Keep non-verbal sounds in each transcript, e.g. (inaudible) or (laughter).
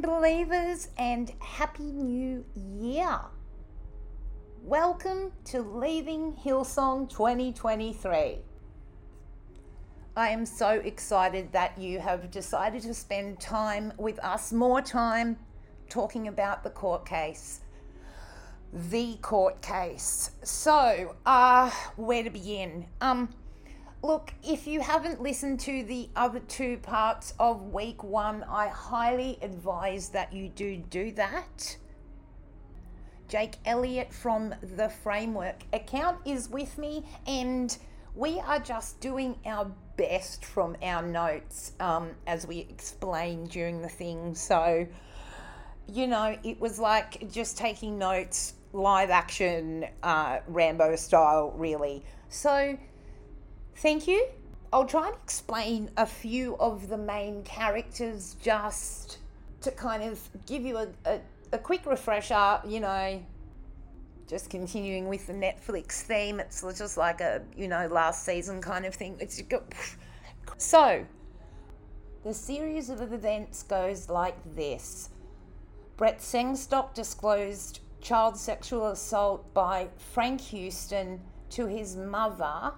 Believers, and Happy New Year! Welcome to Leaving Hillsong 2023. I am so excited that you have decided to spend time with us, more time talking about the court case. The court case. So, uh, where to begin? Um, Look, if you haven't listened to the other two parts of week one, I highly advise that you do do that. Jake Elliot from the Framework account is with me, and we are just doing our best from our notes um, as we explain during the thing. So, you know, it was like just taking notes, live action, uh, Rambo style, really. So, Thank you. I'll try and explain a few of the main characters just to kind of give you a, a, a quick refresher, you know, just continuing with the Netflix theme. It's just like a, you know, last season kind of thing. It's so the series of events goes like this. Brett Sengstock disclosed child sexual assault by Frank Houston to his mother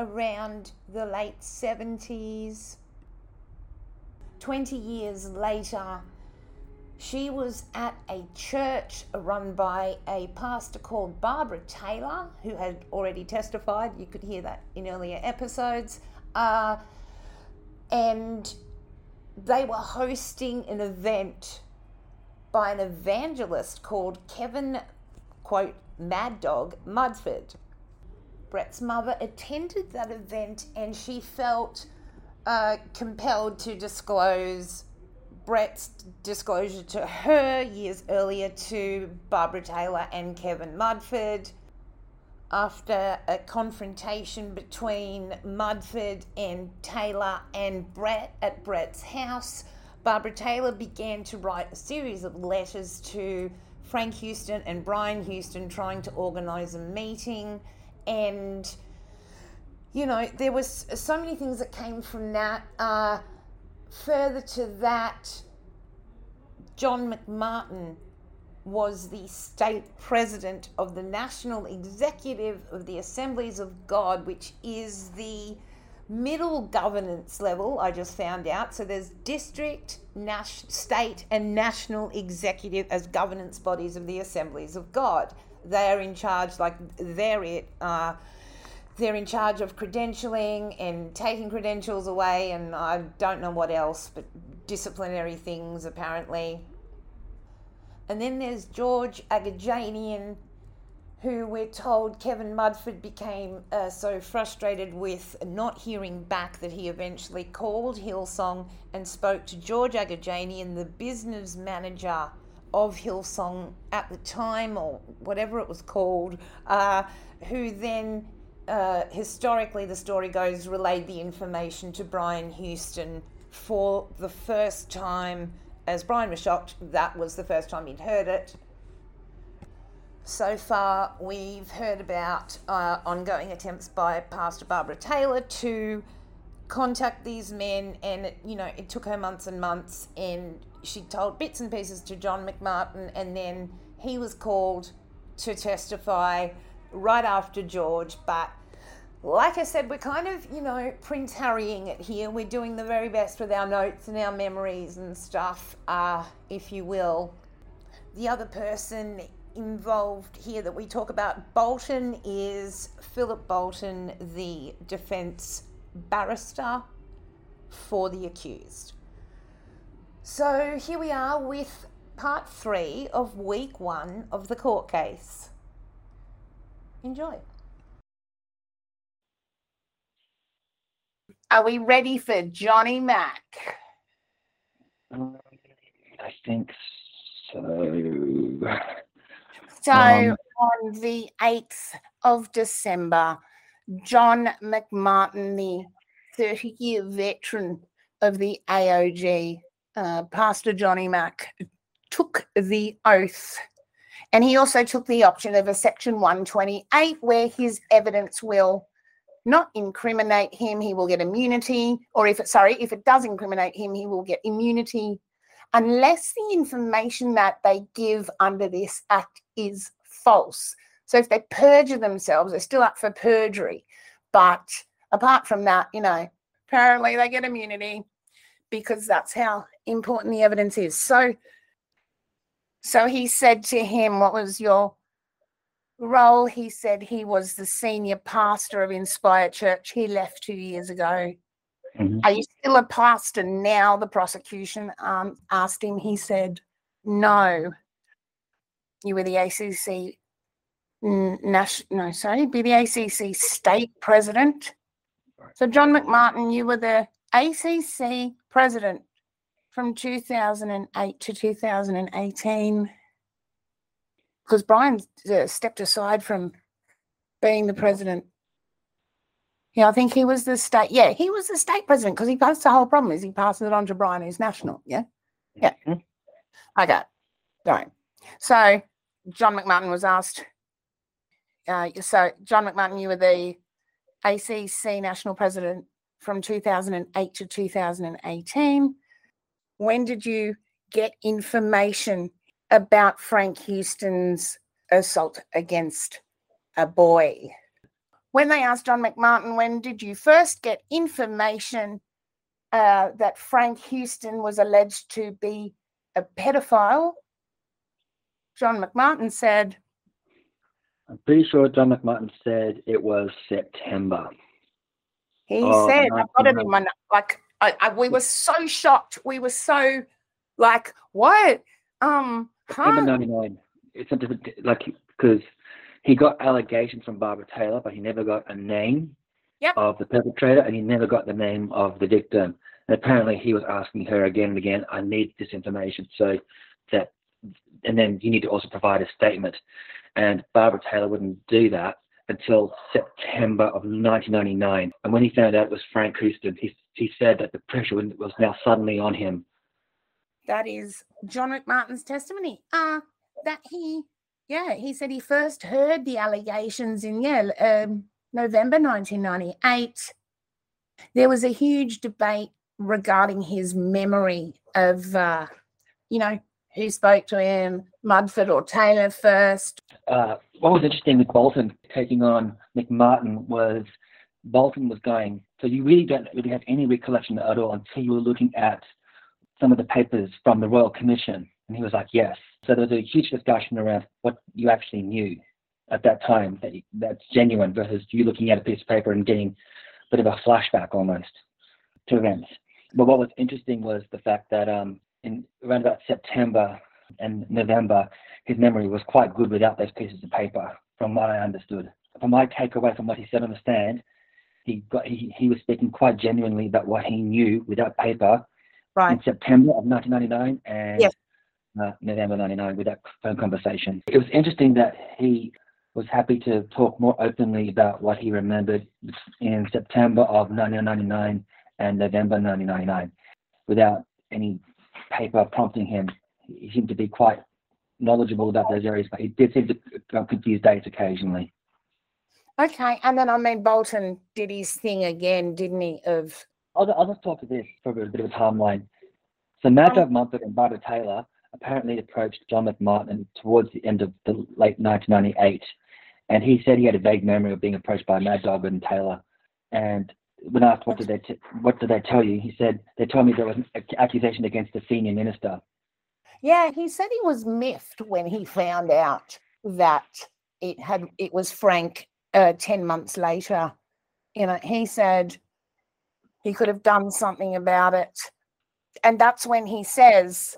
around the late 70s. 20 years later, she was at a church run by a pastor called Barbara Taylor, who had already testified. You could hear that in earlier episodes. Uh, and they were hosting an event by an evangelist called Kevin, quote, Mad Dog Mudford. Brett's mother attended that event and she felt uh, compelled to disclose Brett's disclosure to her years earlier to Barbara Taylor and Kevin Mudford. After a confrontation between Mudford and Taylor and Brett at Brett's house, Barbara Taylor began to write a series of letters to Frank Houston and Brian Houston trying to organise a meeting and you know there was so many things that came from that. Uh, further to that john mcmartin was the state president of the national executive of the assemblies of god which is the middle governance level i just found out. So there's district nas- state and national executive as governance bodies of the assemblies of god they're in charge, like they're it. Uh, they're in charge of credentialing and taking credentials away, and I don't know what else, but disciplinary things apparently. And then there's George Agajanian, who we're told Kevin Mudford became uh, so frustrated with not hearing back that he eventually called Hillsong and spoke to George Agajanian, the business manager of Hillsong at the time, or whatever it was called, uh, who then, uh, historically, the story goes, relayed the information to Brian Houston for the first time. As Brian was shocked, that was the first time he'd heard it. So far, we've heard about uh, ongoing attempts by Pastor Barbara Taylor to contact these men, and it, you know it took her months and months, and she told bits and pieces to John McMartin, and then he was called to testify right after George. But like I said, we're kind of you know Prince Harrying it here. We're doing the very best with our notes and our memories and stuff, uh, if you will. The other person involved here that we talk about Bolton is Philip Bolton, the defence barrister for the accused. So here we are with part three of week one of the court case. Enjoy. Are we ready for Johnny Mack? Um, I think so. So Um, on the 8th of December, John McMartin, the 30 year veteran of the AOG, uh, Pastor Johnny Mack, took the oath. And he also took the option of a Section 128 where his evidence will not incriminate him, he will get immunity, or if it, sorry, if it does incriminate him, he will get immunity unless the information that they give under this act is false. So if they perjure themselves, they're still up for perjury. But apart from that, you know, apparently they get immunity because that's how important the evidence is. So so he said to him, What was your role? He said he was the senior pastor of Inspire Church. He left two years ago. Mhm. Are you still a pastor now? The prosecution um, asked him. He said, No. You were the ACC, Nash, no, sorry, be the ACC state president. So, John McMartin, you were the ACC president from 2008 to 2018. Because Brian uh, stepped aside from being the president. Yeah, I think he was the state. Yeah, he was the state president because he passed the whole problem. Is he passes it on to Brian, who's national? Yeah. Yeah. Mhm. Okay. Right. So John McMartin was asked. Uh, so John McMartin, you were the ACC national president from 2008 to 2018. When did you get information about Frank Houston's assault against a boy? When they asked John McMartin, when did you first get information uh, that Frank Houston was alleged to be a pedophile? John McMartin said, I'm pretty sure John McMartin said it was September. he Oh, said, I've got it in my, like, I, I, we were so shocked. We were so, like, what? Um, September huh? 99. It's a different, like, because he got allegations from Barbara Taylor, but he never got a name Yep. of the perpetrator and he never got the name of the victim. And apparently he was asking her again and again, I need this information so that, and then you need to also provide a statement. And Barbara Taylor wouldn't do that until September of 1999. And when he found out it was Frank Houston, he, he said that the pressure was now suddenly on him. That is John McMartin's testimony. Uh, that he, yeah, he said he first heard the allegations in, yeah, um, November 1998. There was a huge debate regarding his memory of, uh, you know, who spoke to him, Mudford or Taylor first. uh, what was interesting with Bolton taking on McMartin was Bolton was going, so you really don't really have any recollection at all until you were looking at some of the papers from the Royal Commission. And he was like, yes. So there was a huge discussion around what you actually knew at that time that that's genuine versus you looking at a piece of paper and getting a bit of a flashback almost to events. But what was interesting was the fact that um, in around about September and November, his memory was quite good without those pieces of paper. from what I understood. From my takeaway from what he said on the stand, he got he, he was speaking quite genuinely about what he knew without paper Right. in September of 1999 and Yes. uh, November 99 with that phone conversation. It was interesting that he was happy to talk more openly about what he remembered in September of 1999 and November 1999 without any paper prompting him. He seemed to be quite knowledgeable about those areas, but he did seem to confuse dates occasionally. Okay. And then I mean Bolton did his thing again, didn't he? Of I'll, I'll just talk to this for a bit of a timeline. So Mad Dog Mumford and Barbara Taylor apparently approached John McMartin towards the end of the late 1998, and he said he had a vague memory of being approached by Mad Dog and Taylor. And when asked what did they t- what did they tell you, he said they told me there was an accusation against a senior minister. Yeah, he said he was miffed when he found out that it had it was Frank uh, ten months later. You know, he said he could have done something about it, and that's when he says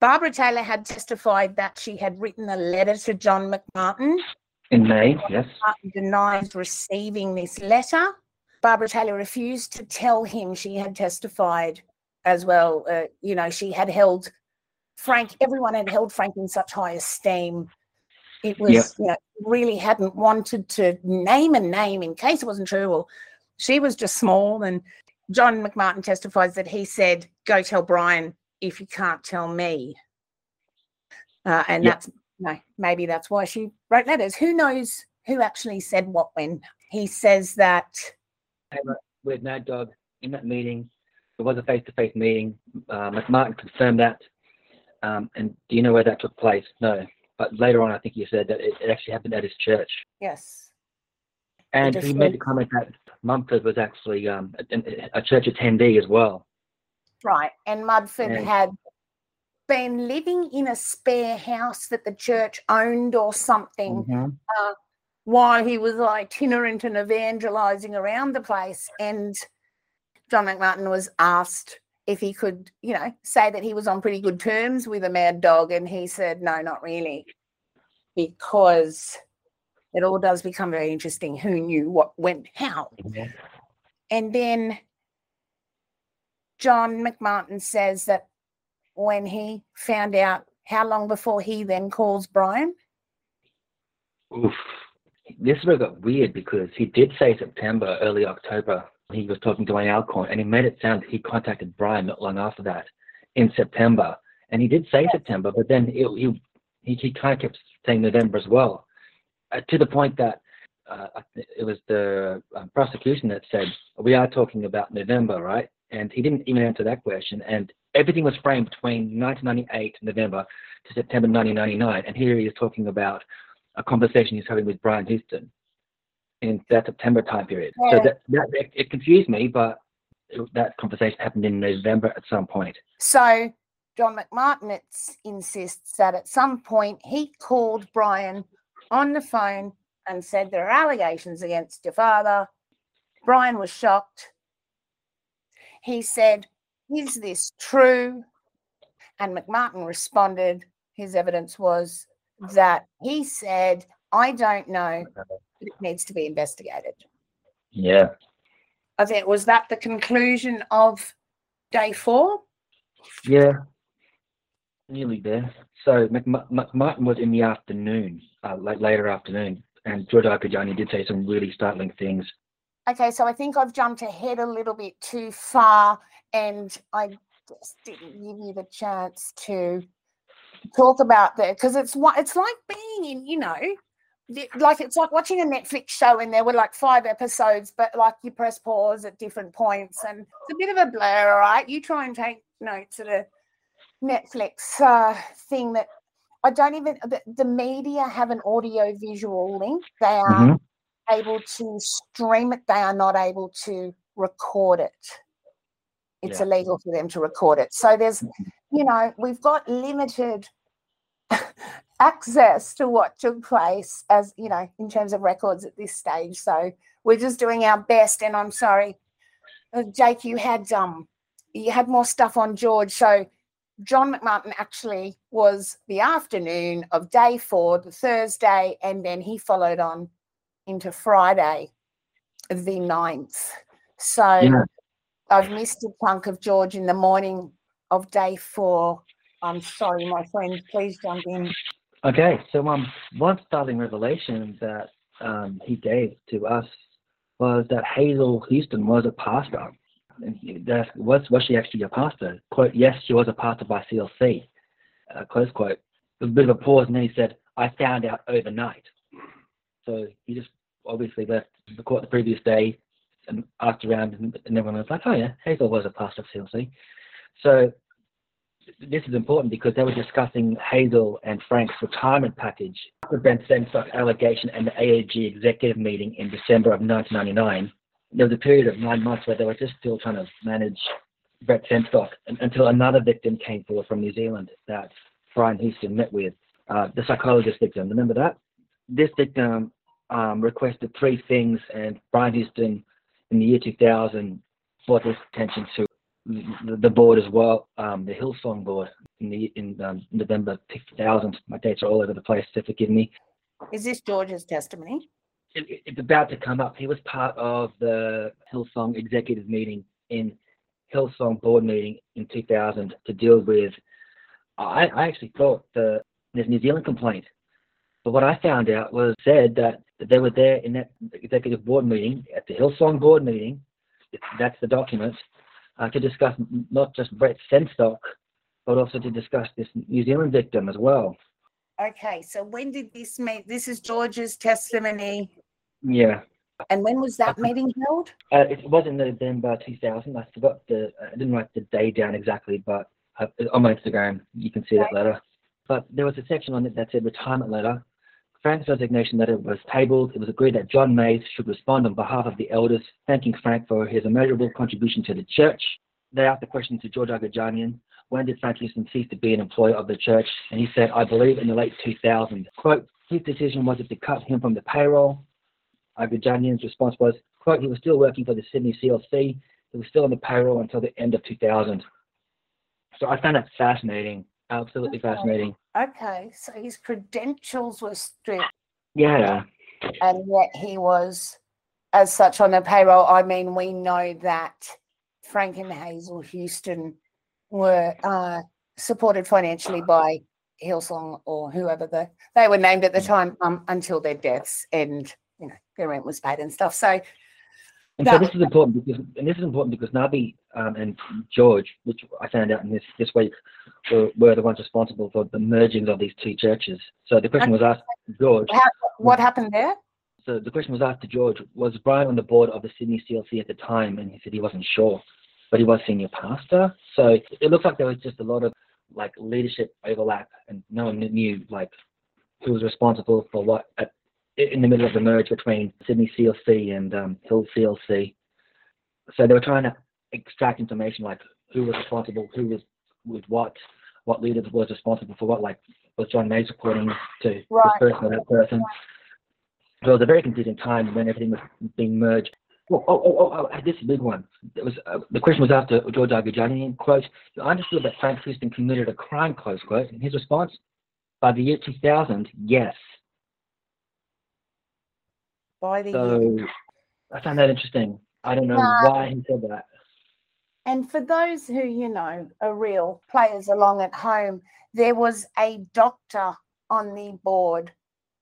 Barbara Taylor had testified that she had written a letter to John McMartin. In May, yes. McMartin denies receiving this letter. Barbara Taylor refused to tell him she had testified as well. Uh, you know, she had held Frank, everyone had held Frank in such high esteem. It was, you know, really hadn't wanted to name a name in case it wasn't true. Well, she was just small. And John McMartin testifies that he said, Go tell Brian if you can't tell me. Uh, and that's, no, maybe that's why she wrote letters. Who knows who actually said what when? He says that, with Mad Dog in that meeting. It was a face-to-face meeting. Uh, McMartin confirmed that. Um, and do you know where that took place? No. But later on, I think you said that it, it actually happened at his church. yes, And he made the comment that Mumford was actually um, a, a church attendee as well. right. And Mumford had been living in a spare house that the church owned or something. Mm-hmm. While he was itinerant and evangelizing around the place. And John McMartin was asked if he could, you know, say that he was on pretty good terms with a mad dog. And he said, no, not really. Because it all does become very interesting who knew what went how. Mm-hmm. And then John McMartin says that when he found out how long before he then calls Brian, Oof. Of got weird because he did say September, early October. He was talking to Wayne Alcorn, and he made it sound he contacted Brian not long after that in September. And he did say September, but then it, he, he he kind of kept saying November as well, uh, to the point that uh, it was the uh, prosecution that said we are talking about November, right? And he didn't even answer that question. And everything was framed between 1998 November to September 1999, and here he is talking about a conversation he's having with Brian Houston in that September time period. Yeah. So that, that it, it confused me, but it, that conversation happened in November at some point. So John McMartin insists that at some point he called Brian on the phone and said there are allegations against your father. Brian was shocked. He said, Is this true? And McMartin responded, his evidence was that he said, I don't know, it needs to be investigated. Yeah. I think was that the conclusion of day four? Yeah. Nearly there. So Mc- Mc- Martin was in the afternoon, uh, like later afternoon, and George Agajanian did say some really startling things. Okay, so I think I've jumped ahead a little bit too far, and I just didn't give you the chance to talk about that because it's what it's like being in, you know, like it's like watching a Netflix show and there were like five episodes, but like you press pause at different points, and it's a bit of a blur. All right, you try and take notes at a Netflix uh, thing that I don't even the, the media have an audio visual link. They are Mhm. able to stream it, they are not able to record it. It's Yeah. illegal for them to record it. So there's, you know, we've got limited (laughs) access to what took place as, you know, in terms of records at this stage. So we're just doing our best. And I'm sorry, uh, Jake, you had um you had more stuff on George. So John McMartin actually was the afternoon of day four, the Thursday, and then he followed on into Friday, the 9th. So Yeah. I've missed a chunk of George in the morning of day four. I'm sorry, my friend. Please jump in. Okay, so um, one startling revelation that um, he gave to us was that Hazel Houston was a pastor. And that was was she actually a pastor? Quote: Yes, she was a pastor by CLC. Uh, close quote. A bit of a pause, and then he said, "I found out overnight." So he just obviously left the court the previous day and asked around, and everyone was like, "Oh yeah, Hazel was a pastor of CLC." So this is important because they were discussing Hazel and Frank's retirement package. The Ben Sengstock allegation and the AAG executive meeting in December of 1999, there was a period of nine months where they were just still trying to manage Brett Sengstock until another victim came forward from New Zealand that Brian Houston met with, uh, the psychologist victim. Remember that? This victim um, requested three things, and Brian Houston in the year 2000 brought this attention to the, board as well, um, the Hillsong board in the in um, November 2000. My dates are all over the place, so forgive me. Is this George's testimony? It, it- it's about to come up. He was part of the Hillsong executive meeting in Hillsong board meeting in 2000 to deal with. I, I actually thought the this New Zealand complaint, but what I found out was said that, that they were there in that executive board meeting at the Hillsong board meeting. That's the document uh, to discuss not just Brett Sengstock, but also to discuss this New Zealand victim as well. Okay, so when did this meet? This is George's testimony. Yeah. And when was that meeting held? Uh, it was in November 2000. I forgot the, I didn't write the day down exactly, but uh, on my Instagram, you can see that letter. But there was a section on it that said retirement letter. Frank's resignation letter was tabled. It was agreed that John Mays should respond on behalf of the elders, thanking Frank for his immeasurable contribution to the church. They asked the question to George Agajanian, when did Frank Houston cease to be an employee of the church? And he said, I believe in the late 2000s. Quote, his decision was to cut him from the payroll. Agajanian's response was, quote, he was still working for the Sydney CLC. He was still on the payroll until the end of 2000. So I found that fascinating, absolutely fascinating. Okay, so his credentials were stripped Yeah, and yet he was as such on the payroll. I mean, we know that Frank and Hazel Houston were uh, supported financially by Hillsong or whoever the they were named at the time um, until their deaths, and you know their rent was paid and stuff. So and That- so this is important because, and this is important because Nabi um, and George, which I found out in this this week, were, were the ones responsible for the merging of these two churches. So the question was asked to George. how, what happened there? So the question was asked to George, was Brian on the board of the Sydney CLC at the time? And he said he wasn't sure, but he was senior pastor. So it looks like there was just a lot of like leadership overlap, and no one knew like who was responsible for what at, in the middle of the merge between Sydney CLC and um, Hill CLC. So they were trying to extract information like who was responsible, who was with what, what leader was responsible for what. Like was John Mays reporting to Right. this person or that person? So it was a very confusing time when everything was being merged. Oh, oh, oh, oh, oh this is a big one. It was uh, the question was after George Agajanian, quote, you understood that Frank Houston committed a crime, close quote. And his response, by the year 2000, yes. By the year. So I found that interesting. I don't know No. why he said that. And for those who, you know, are real players along at home, there was a doctor on the board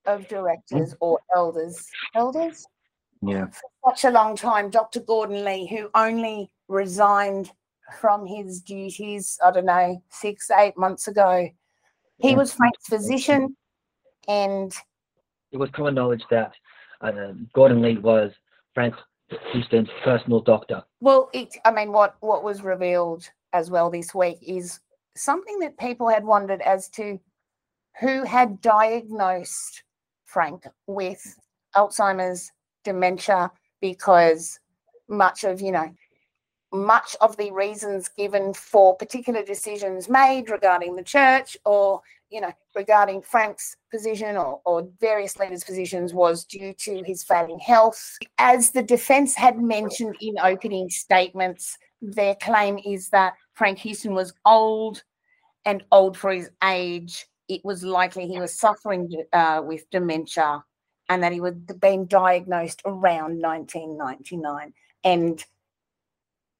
of directors hmm. or elders. Elders? Yeah. For such a long time, Dr. Gordon Lee, who only resigned from his duties, I don't know, six, eight months ago. He Yeah. was Frank's physician and It was common knowledge that Um, Gordon Lee was Frank Houston's personal doctor. Well, it, I mean, what what was revealed as well this week is something that people had wondered as to who had diagnosed Frank with Alzheimer's dementia, because much of you know much of the reasons given for particular decisions made regarding the church or you know regarding frank's position or, or various leaders positions was due to his failing health as the defense had mentioned in opening statements their claim is that frank houston was old and old for his age. It was likely he was suffering uh, with dementia and that he would been diagnosed around 1999. And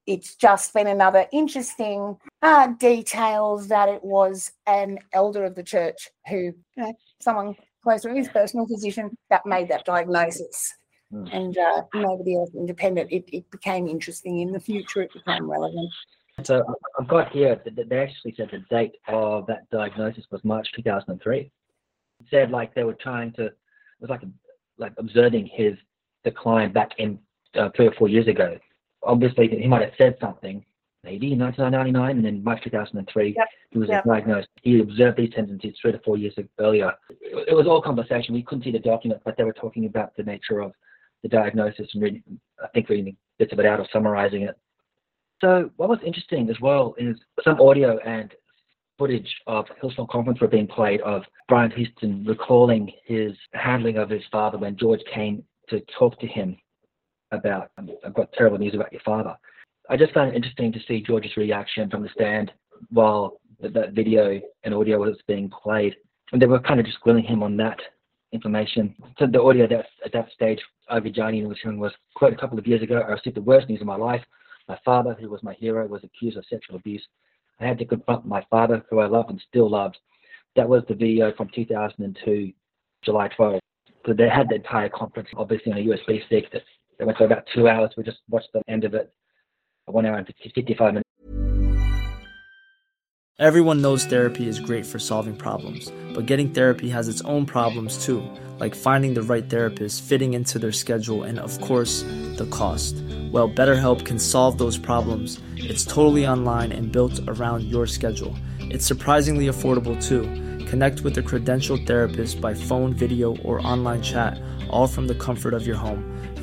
it's just been another interesting uh, details that it was an elder of the church who, you know, someone close to his personal physician that made that diagnosis. Mm. And uh, nobody else independent. It, it became interesting in the future. It became relevant. So I- I've got here that that they actually said the date of that diagnosis was March 2003. It said like they were trying to, it was like like observing his decline back in uh, three or four years ago. Obviously, he might have said something maybe in 1999, and then March 2003 Yep, he was yep. diagnosed. He observed these tendencies three to four years earlier. It, it was all conversation. We couldn't see the document, but they were talking about the nature of the diagnosis and reading, I think reading bits of it out or summarizing it. So what was interesting as well is some audio and footage of Hillsong Conference were being played of Brian Houston recalling his handling of his father when George came to talk to him about, I've got terrible news about your father. I just found it interesting to see George's reaction from the stand while that video and audio was being played. And they were kind of just grilling him on that information. So the audio that at that stage, Agajanian was hearing was, quote, a couple of years ago, I received the worst news of my life. My father, who was my hero, was accused of sexual abuse. I had to confront my father, who I loved and still loved. That was the video from 2002, July 12th. So they had the entire conference, obviously, on a USB stick. That they went for about two hours. We just watched the end of it, one hour and 55 minutes. Everyone knows therapy is great for solving problems, but getting therapy has its own problems too, like finding the right therapist, fitting into their schedule, and of course, the cost. Well, BetterHelp can solve those problems. It's totally online and built around your schedule. It's surprisingly affordable too. Connect with a credentialed therapist by phone, video, or online chat, all from the comfort of your home.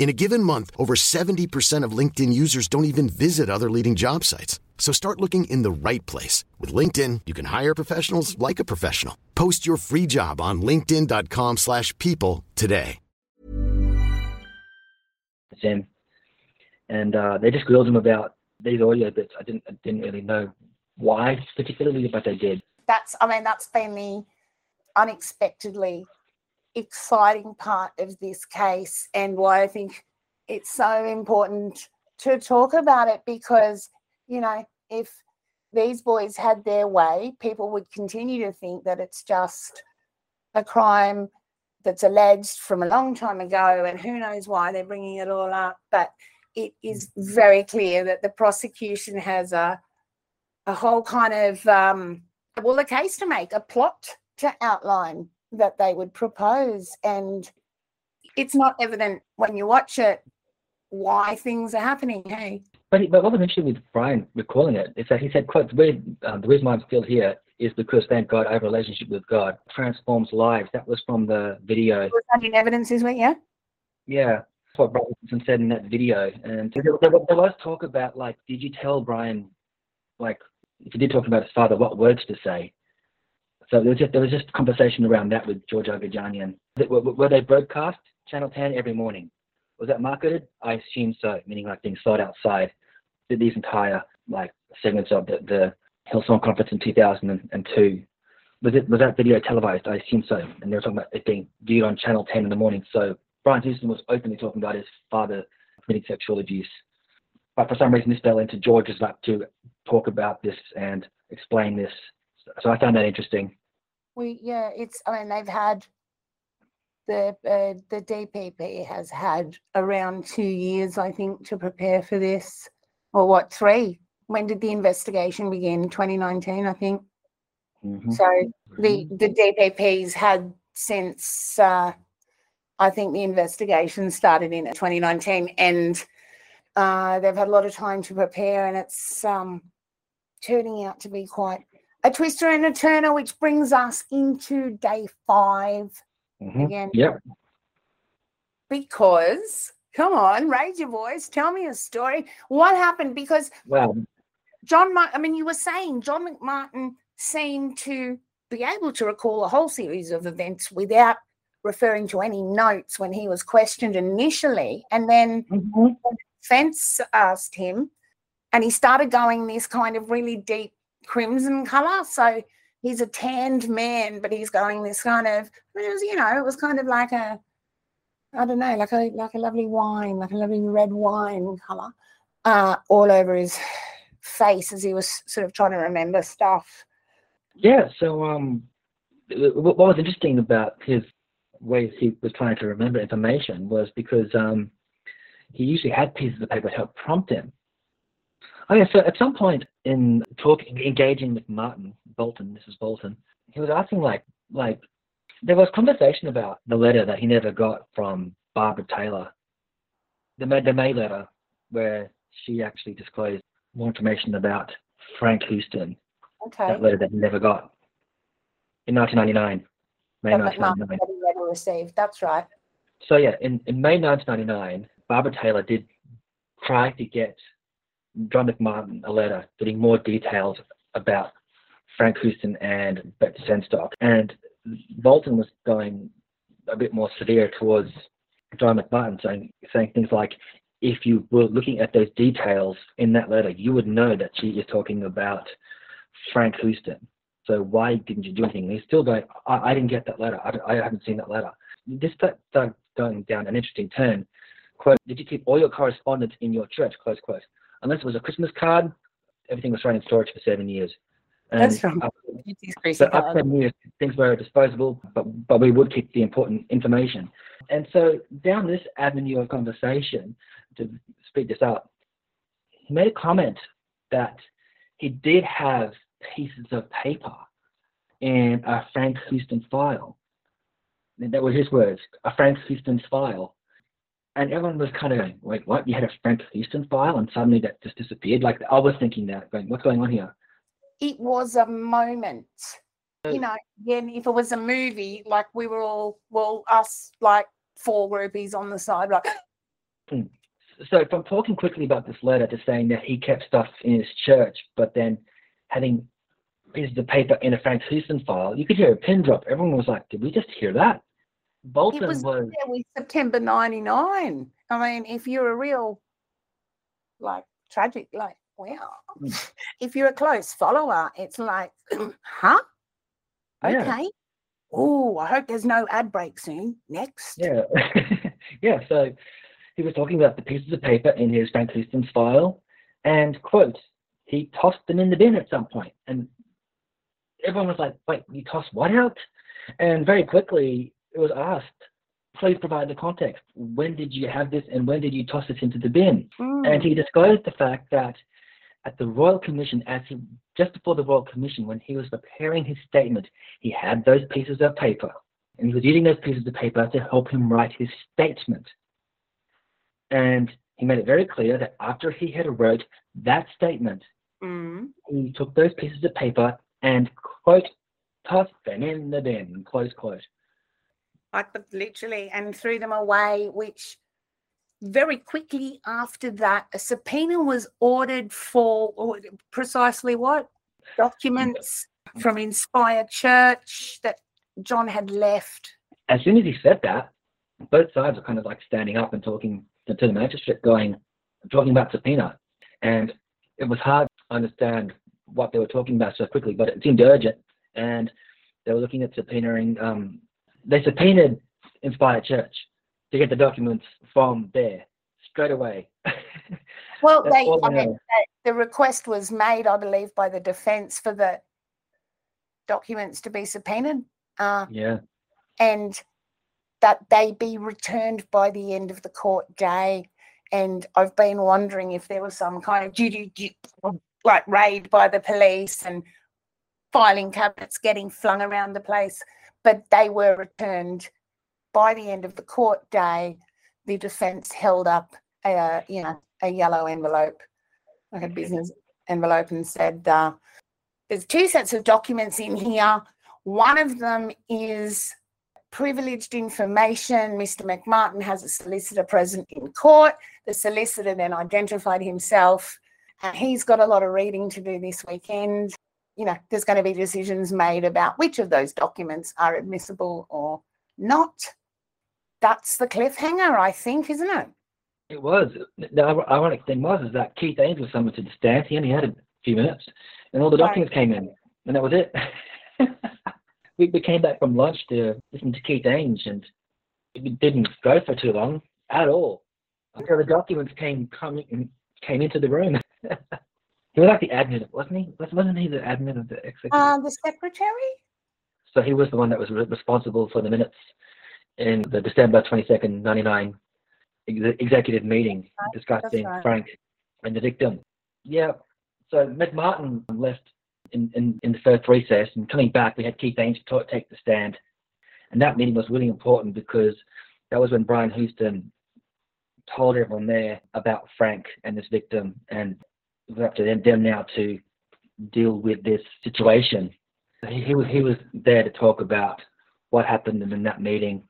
In a given month, over 70% of LinkedIn users don't even visit other leading job sites. So start looking in the right place. With LinkedIn, you can hire professionals like a professional. Post your free job on linkedin.com/people slash people today. in, and uh, they just grilled him about these audio bits. I didn't I didn't really know why particularly, but they did. That's, I mean, that's been the unexpectedly exciting part of this case and why I think it's so important to talk about it because, you know, if these boys had their way, people would continue to think that it's just a crime that's alleged from a long time ago and who knows why they're bringing it all up. But it is very clear that the prosecution has a a whole kind of um, well, a case to make, a plot to outline that they would propose, and it's not evident when you watch it why things are happening. Hey, But, he, but what was interesting with Brian recalling it is that he said, quote, the reason, um, the reason why I'm still here is because, thank God, I have a relationship with God. Transforms lives. That was from the video. was that in evidence week? Yeah. Yeah, that's what Brian Wilson said in that video. And there, there, there was talk about, like, did you tell Brian, like, if you did talk about his father, what words to say? So there was just there was just conversation around that with George Agajanian. Were, were they broadcast Channel 10 every morning? Was that marketed? I assume so, meaning like being sold outside. Did These entire like segments of the, the Hillsong conference in 2002. Was it was that video televised? I assume so. And they were talking about it being viewed on Channel 10 in the morning. So Brian Houston was openly talking about his father committing sexual abuse. But for some reason, this fell into George's lap to talk about this and explain this. So I found that interesting. We yeah, it's I mean they've had the uh, the DPP has had around two years I think to prepare for this, or what three? When did the investigation begin? 2019, I think. Mhm. So the the DPP's had since uh, I think the investigation started in 2019, and uh, they've had a lot of time to prepare, and it's um, turning out to be quite a twister and a turner, which brings us into day five Mhm. again. Yep. because come on, raise your voice, tell me a story. What happened? Because Well, John, I mean, you were saying John McMartin seemed to be able to recall a whole series of events without referring to any notes when he was questioned initially, and then mhm. Fence asked him, and he started going this kind of really deep crimson color. So he's a tanned man, but he's going this kind of, it was, you know, it was kind of like a, I don't know, like a like a lovely wine, like a lovely red wine color, uh, all over his face as he was sort of trying to remember stuff. Yeah, so um, what was interesting about his ways he was trying to remember information was because um, he usually had pieces of paper to help prompt him. Oh yeah, so at some point in talking, engaging with Martin Bolton, Mrs. Bolton, he was asking like, like, there was conversation about the letter that he never got from Barbara Taylor, the May, the May letter, where she actually disclosed more information about Frank Houston Okay. that letter that he never got in 1999, May That 1999. that never received. That's right. So yeah, in, in May 1999, Barbara Taylor did try to get John McMartin a letter getting more details about Frank Houston and Betsy Sengstock, and Bolton was going a bit more severe towards John McMartin, saying saying things like, if you were looking at those details in that letter, you would know that she is talking about Frank Houston. So why didn't you do anything? He's still going, I, I didn't get that letter. I, I haven't seen that letter. This sta- started going down an interesting turn. Quote, did you keep all your correspondence in your church? Close quote. Unless it was a Christmas card, everything was thrown in storage for seven years. And That's right. up- It's his so Chrissy after card. seven years, things were disposable, but, but we would keep the important information. And so down this avenue of conversation, to speed this up, he made a comment that he did have pieces of paper in a Frank Houston file. And that were his words, a Frank Houston file. And everyone was kind of going, wait, what? You had a Frank Houston file and suddenly that just disappeared? Like, I was thinking that, going, what's going on here? It was a moment. Oh. You know, again, if it was a movie, like we were all, well, us like four groupies on the side, like, hmm. so from talking quickly about this letter to saying that he kept stuff in his church, but then having pieces of paper in a Frank Houston file, you could hear a pin drop. Everyone was like, "Did we just hear that?" Bolton it was, was, there with September 99. I mean, if you're a real, like, tragic, like, wow. Mm. if you're a close follower, it's like, (clears throat) huh? Yeah. Okay. Oh, I hope there's no ad break soon. Next. yeah, (laughs) yeah. So he was talking about the pieces of paper in his Frank Houston's file, and quote, he tossed them in the bin at some point, and everyone was like, "Wait, you tossed what out?" And very quickly it was asked, "Please provide the context. When did you have this, and when did you toss this into the bin?" Mm. And he disclosed the fact that at the Royal Commission, as he just before the Royal Commission, when he was preparing his statement, he had those pieces of paper, and he was using those pieces of paper to help him write his statement. And he made it very clear that after he had wrote that statement, Mm. he took those pieces of paper and quote tossed them in the bin. Close quote. But literally and threw them away which very quickly after that a subpoena was ordered for or precisely what documents from inspire church that john had left as soon as he said that, both sides were kind of like standing up and talking to, to the magistrate, going, talking about subpoena. And it was hard to understand what they were talking about so quickly, but it seemed urgent. And they were looking at subpoenaing, um, they subpoenaed Inspired Church to get the documents from there straight away. (laughs) well they i mean the- request was made i believe by the defense for the documents to be subpoenaed uh, yeah. and that they be returned by the end of the court day. And I've been wondering if there was some kind of duty, like raid by the police and filing cabinets getting flung around the place, but they were returned by the end of the court day. The defence held up a you know a yellow envelope, like a business envelope, and said, uh, "There's two sets of documents in here. One of them is privileged information. Mr. McMartin has a solicitor present in court. The solicitor then identified himself, and he's got a lot of reading to do this weekend. You know, there's going to be decisions made about which of those documents are admissible or not. That's the cliffhanger, I think, isn't it? It was. The ironic thing was is that Keith Ains was summoned to the stand. He only had a few minutes, and all the Right. documents came in, and that was it. (laughs) we, we came back from lunch to listen to Keith Ains, and it didn't go for too long at all. So the documents came coming came into the room. (laughs) he was like the admin, wasn't he? Was- Wasn't he the admin of the executive? Uh, the secretary? So he was the one that was re- responsible for the minutes in the December 22nd, 99 ex- executive meeting discussing right. Frank and the victim. Yeah. So McMartin left in, in, in the first recess and coming back, we had Keith Ainge to take the stand. And that meeting was really important because that was when Brian Houston told everyone there about Frank and this victim. And up to them, them now to deal with this situation. He, he was he was there to talk about what happened in that meeting.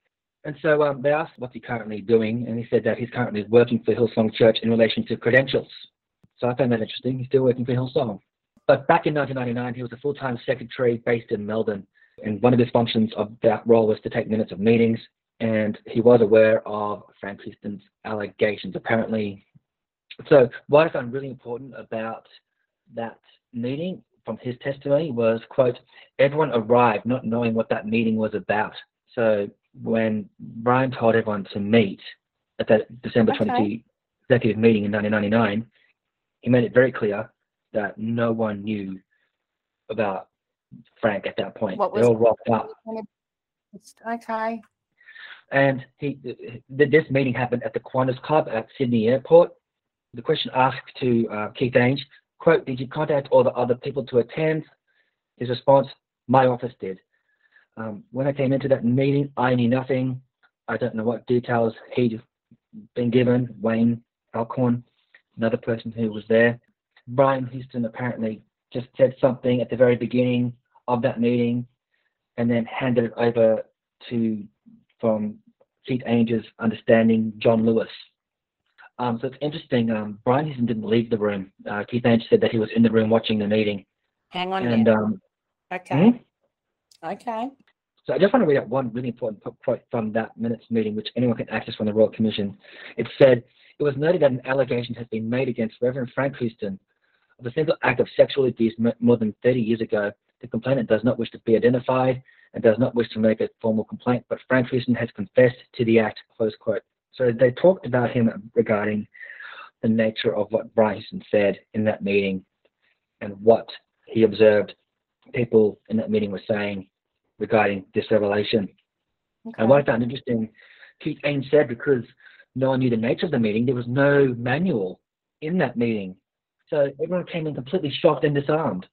And so um, they asked what's he currently doing, and he said that he's currently working for Hillsong Church in relation to credentials. So I found that interesting. He's still working for Hillsong. But back in 1999, he was a full-time secretary based in Melbourne, and one of his functions of that role was to take minutes of meetings. And he was aware of Frank Houston's allegations, apparently. So what I found really important about that meeting from his testimony was, quote, everyone arrived not knowing what that meeting was about. So when Brian told everyone to meet at that December Okay. 22 executive meeting in 1999, he made it very clear that no one knew about Frank at that point. What they all rocked up. Okay. And he, this meeting happened at the Qantas Club at Sydney Airport. The question asked to uh, Keith Ainge, quote, did you contact all the other people to attend? His response, my office did. Um, when I came into that meeting, I knew nothing. I don't know what details he'd been given. Wayne Alcorn, another person who was there. Brian Houston apparently just said something at the very beginning of that meeting and then handed it over to from Keith Ainge's understanding, John Lewis. Um, so it's interesting. Um, Brian Houston didn't leave the room. Uh, Keith Ainge said that he was in the room watching the meeting. Hang on. And um, okay. hmm? Okay. so I just want to read out one really important quote from that minutes meeting, which anyone can access from the Royal Commission. It said, "It was noted that an allegation has been made against Reverend Frank Houston of a single act of sexual abuse more than 30 years ago. The complainant does not wish to be identified and does not wish to make a formal complaint, but Frank Houston has confessed to the act." Close quote. So they talked about him regarding the nature of what Brian Houston said in that meeting and what he observed people in that meeting were saying regarding this revelation. And what I found interesting, Keith Ainge said because no one knew the nature of the meeting, there was no manual in that meeting. So everyone came in completely shocked and disarmed.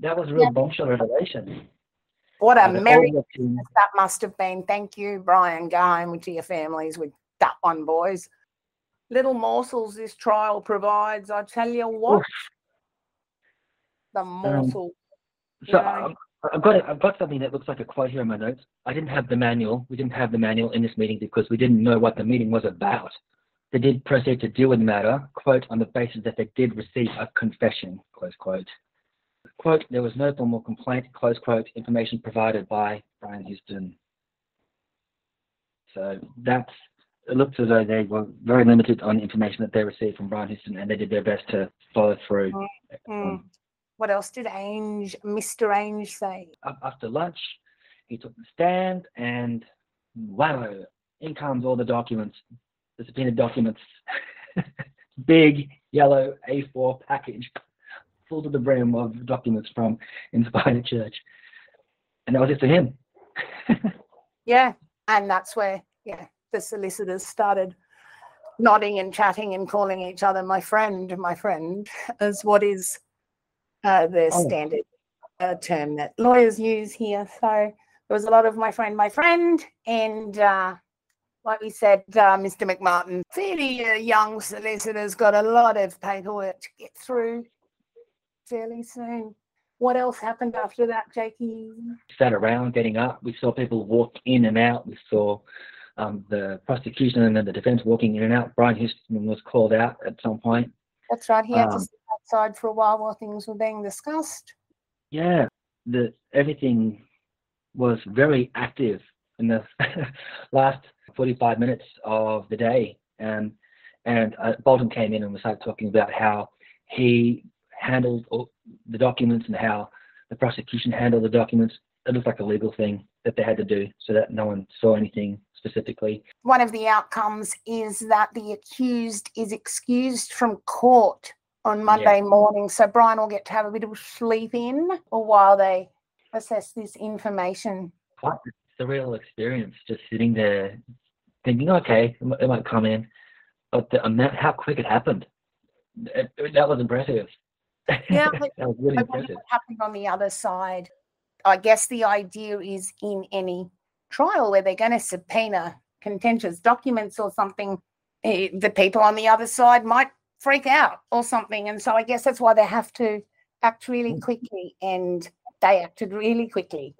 That was a real Yeah. bombshell revelation. What a merry all the team- that must have been. Thank you, Brian. Go home to your families with that one, boys. Little morsels this trial provides. I tell you what, Oof. the morsel. So Yeah. um, I've got I've got something that looks like a quote here in my notes. I didn't have the manual. We didn't have the manual in this meeting because we didn't know what the meeting was about. They did proceed to deal with the matter, quote, on the basis that they did receive a confession, close quote. Quote, there was no formal complaint, close quote, information provided by Brian Houston. So that's, it looked as though they were very limited on information that they received from Brian Houston and they did their best to follow through. Mm. What else did Ainge, Mr. Ainge say? after lunch. He took the stand and wow, in comes all the documents, the subpoena documents. (laughs) Big yellow A4 package full to the brim of documents from Inspire Church. And that was it for him. (laughs) Yeah, and that's where yeah the solicitors started nodding and chatting and calling each other my friend, my friend, as what is uh, the Oh. standard uh, term that lawyers use here. So there was a lot of my friend, my friend, and uh, like we said, uh, Mr. McMartin, fairly uh, young solicitor's got a lot of paperwork to get through fairly soon. What else happened after that, Jakey? Sat around, getting up. We saw people walk in and out. We saw um, the prosecution and then the defense walking in and out. Brian Houston was called out at some point. That's right. He had to Um, sit outside for a while while things were being discussed. Yeah, the everything was very active in the (laughs) last 45 minutes of the day, and and uh, Boulten came in and we started talking about how he handled all the documents and how the prosecution handled the documents. It was like a legal thing that they had to do so that no one saw anything specifically. One of the outcomes is that the accused is excused from court on Monday morning. So Brian will get to have a bit of sleep in or while they assess this information. Quite a surreal experience, just sitting there thinking, okay, it might- come in, but the amount, how quick it happened, it, it- that was impressive. Yeah, but (laughs) that was really impressive. what happened on the other side. I guess the idea is in any trial where they're going to subpoena contentious documents or something, eh, the people on the other side might freak out or something. And so I guess that's why they have to act really quickly, and they acted really quickly.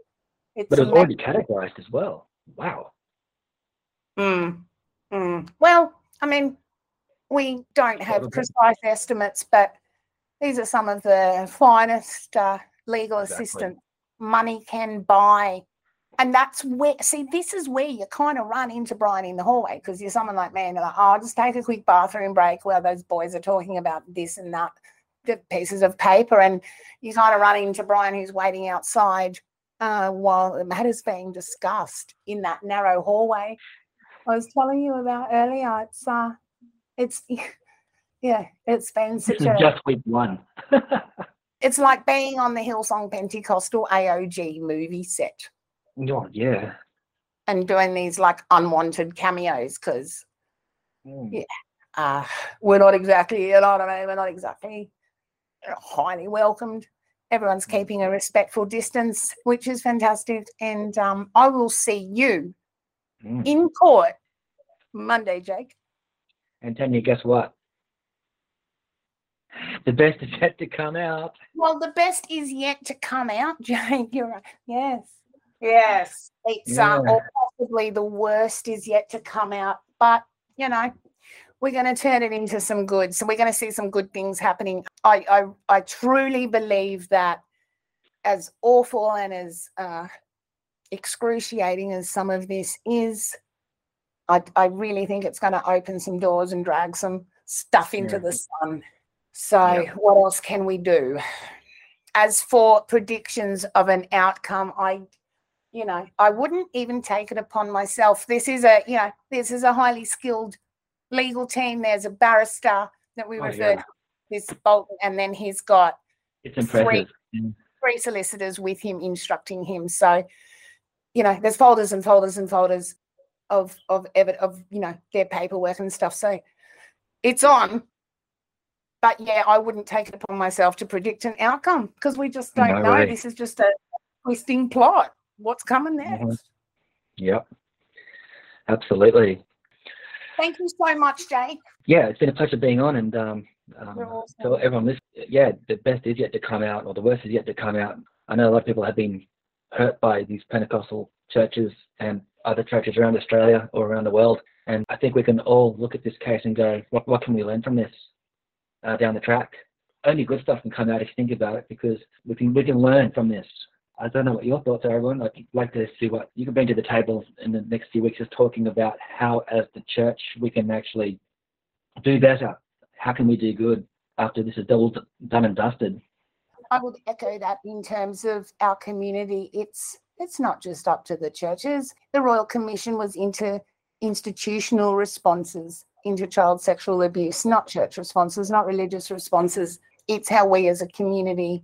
It's But it was already categorized as well. Wow. Mm, mm. Well, I mean, we don't have precise estimates, but these are some of the finest uh, legal Exactly. assistance money can buy. And that's where, see, this is where you kind of run into Brian in the hallway because you're someone like me and you're like, oh, I'll just take a quick bathroom break while those boys are talking about this and that, the pieces of paper. And you kind of run into Brian who's waiting outside uh, while the matter's being discussed in that narrow hallway. I was telling you about earlier. It's uh, it's (laughs) yeah, it's been such a. just week one. (laughs) It's like being on the Hillsong Pentecostal AOG movie set oh, yeah. and doing these like unwanted cameos because Mm. Yeah. uh, we're not exactly, you know what I mean? We're not exactly highly welcomed. Everyone's keeping a respectful distance, which is fantastic. And um, I will see you Mm. in court Monday, Jake. And Tanya, guess what? The best is yet to come out. Well, the best is yet to come out, (laughs) Jake. You're right. Yes. Yes. It's uh, Yeah. or possibly the worst is yet to come out. But, you know, we're going to turn it into some good. So we're going to see some good things happening. I, I, I truly believe that as awful and as uh, excruciating as some of this is, I, I really think it's going to open some doors and drag some stuff into Yeah. the sun. So, Yeah. what else can we do? As for predictions of an outcome, I, you know, I wouldn't even take it upon myself. This is a, you know, this is a highly skilled legal team. There's a barrister that we Oh, refer yeah. to, this Boulten, and then he's got It's Three. impressive. Mm. three solicitors with him instructing him. So, you know, there's folders and folders and folders of of of you know their paperwork and stuff. So it's on. But yeah, I wouldn't take it upon myself to predict an outcome because we just don't No know. way. This is just a twisting plot. What's coming next? Mhm. Yep. Absolutely. Thank you so much, Jake. Yeah, it's been a pleasure being on, and um, um, awesome. so everyone listen. Yeah, the best is yet to come out, or the worst is yet to come out. I know a lot of people have been hurt by these Pentecostal churches and other churches around Australia or around the world, and I think we can all look at this case and go, what what can we learn from this uh, down the track? Only good stuff can come out if you think about it, because we can we can learn from this. I don't know what your thoughts are, everyone. I'd like to see what you can bring to the table in the next few weeks, just talking about how, as the church, we can actually do better. How can we do good after this is all done and dusted? I would echo that in terms of our community. It's it's not just up to the churches. The Royal Commission was into institutional responses into child sexual abuse, not church responses, not religious responses. It's how we as a community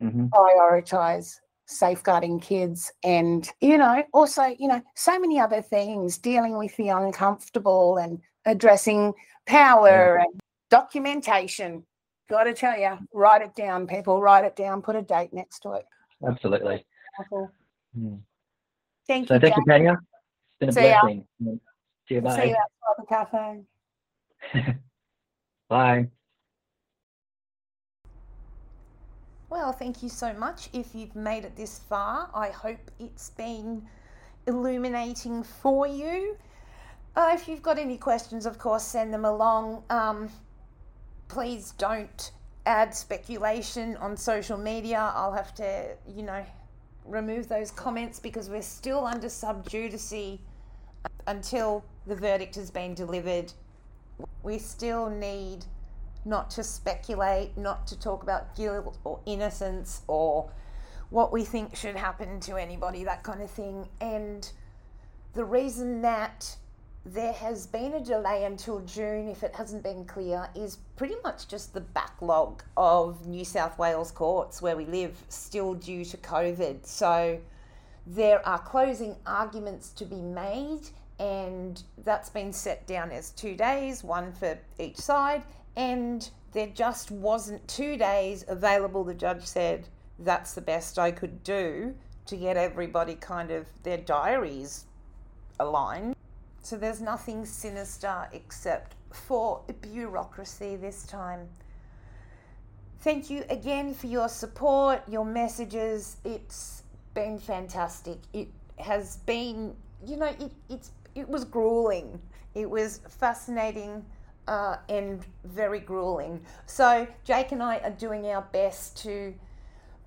hmm prioritize safeguarding kids and you know also you know so many other things dealing with the uncomfortable and addressing power and documentation got to tell you write it down people write it down put a date next to it Absolutely. Wonderful. Mm. thank So you thank you. Tanya. It's been a See ya. blessing. Mm. See you. see you outside the cafe (laughs) Bye. Well, thank you so much. If you've made it this far, I hope it's been illuminating for you. Uh, if you've got any questions, of course, send them along. Um, please don't add speculation on social media. I'll have to, you know, remove those comments because we're still under sub judice until the verdict has been delivered. We still need not to speculate, not to talk about guilt or innocence or what we think should happen to anybody, that kind of thing. And the reason that there has been a delay until June, if it hasn't been clear, is pretty much just the backlog of New South Wales courts where we live still due to COVID. So there are closing arguments to be made, and that's been set down as two days, one for each side, and there just wasn't two days available. The judge said that's the best I could do to get everybody kind of their diaries aligned. So there's nothing sinister except for bureaucracy this time. Thank you again for your support, your messages. It's been fantastic. It has been, you know, it, it's it was grueling. It was fascinating uh, and very grueling. So Jake and I are doing our best to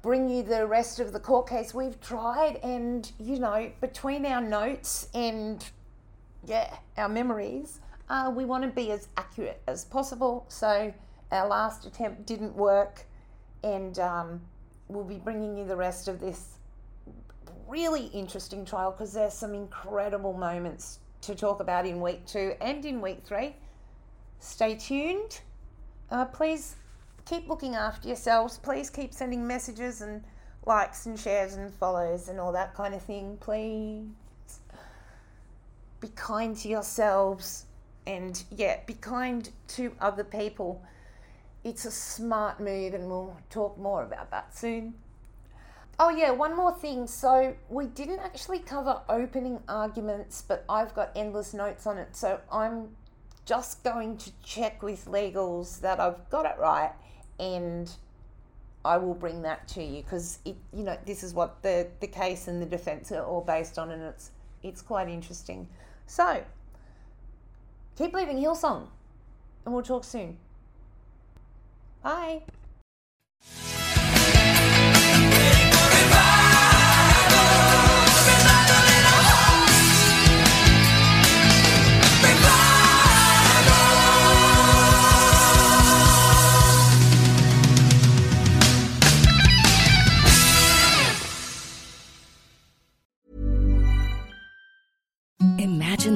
bring you the rest of the court case. We've tried, and you know, between our notes and yeah, our memories, uh, we want to be as accurate as possible. So our last attempt didn't work, and um, we'll be bringing you the rest of this really interesting trial because there's some incredible moments to talk about in week two and in week three. Stay tuned. Uh, please keep looking after yourselves. Please keep sending messages and likes and shares and follows and all that kind of thing. Please be kind to yourselves and yeah, be kind to other people. It's a smart move, and we'll talk more about that soon. Oh, yeah, one more thing. So, we didn't actually cover opening arguments, but I've got endless notes on it. So, I'm just going to check with legals that I've got it right and I will bring that to you because it you know this is what the the case and the defense are all based on and it's it's quite interesting. So, keep leaving Hillsong and we'll talk soon. Bye.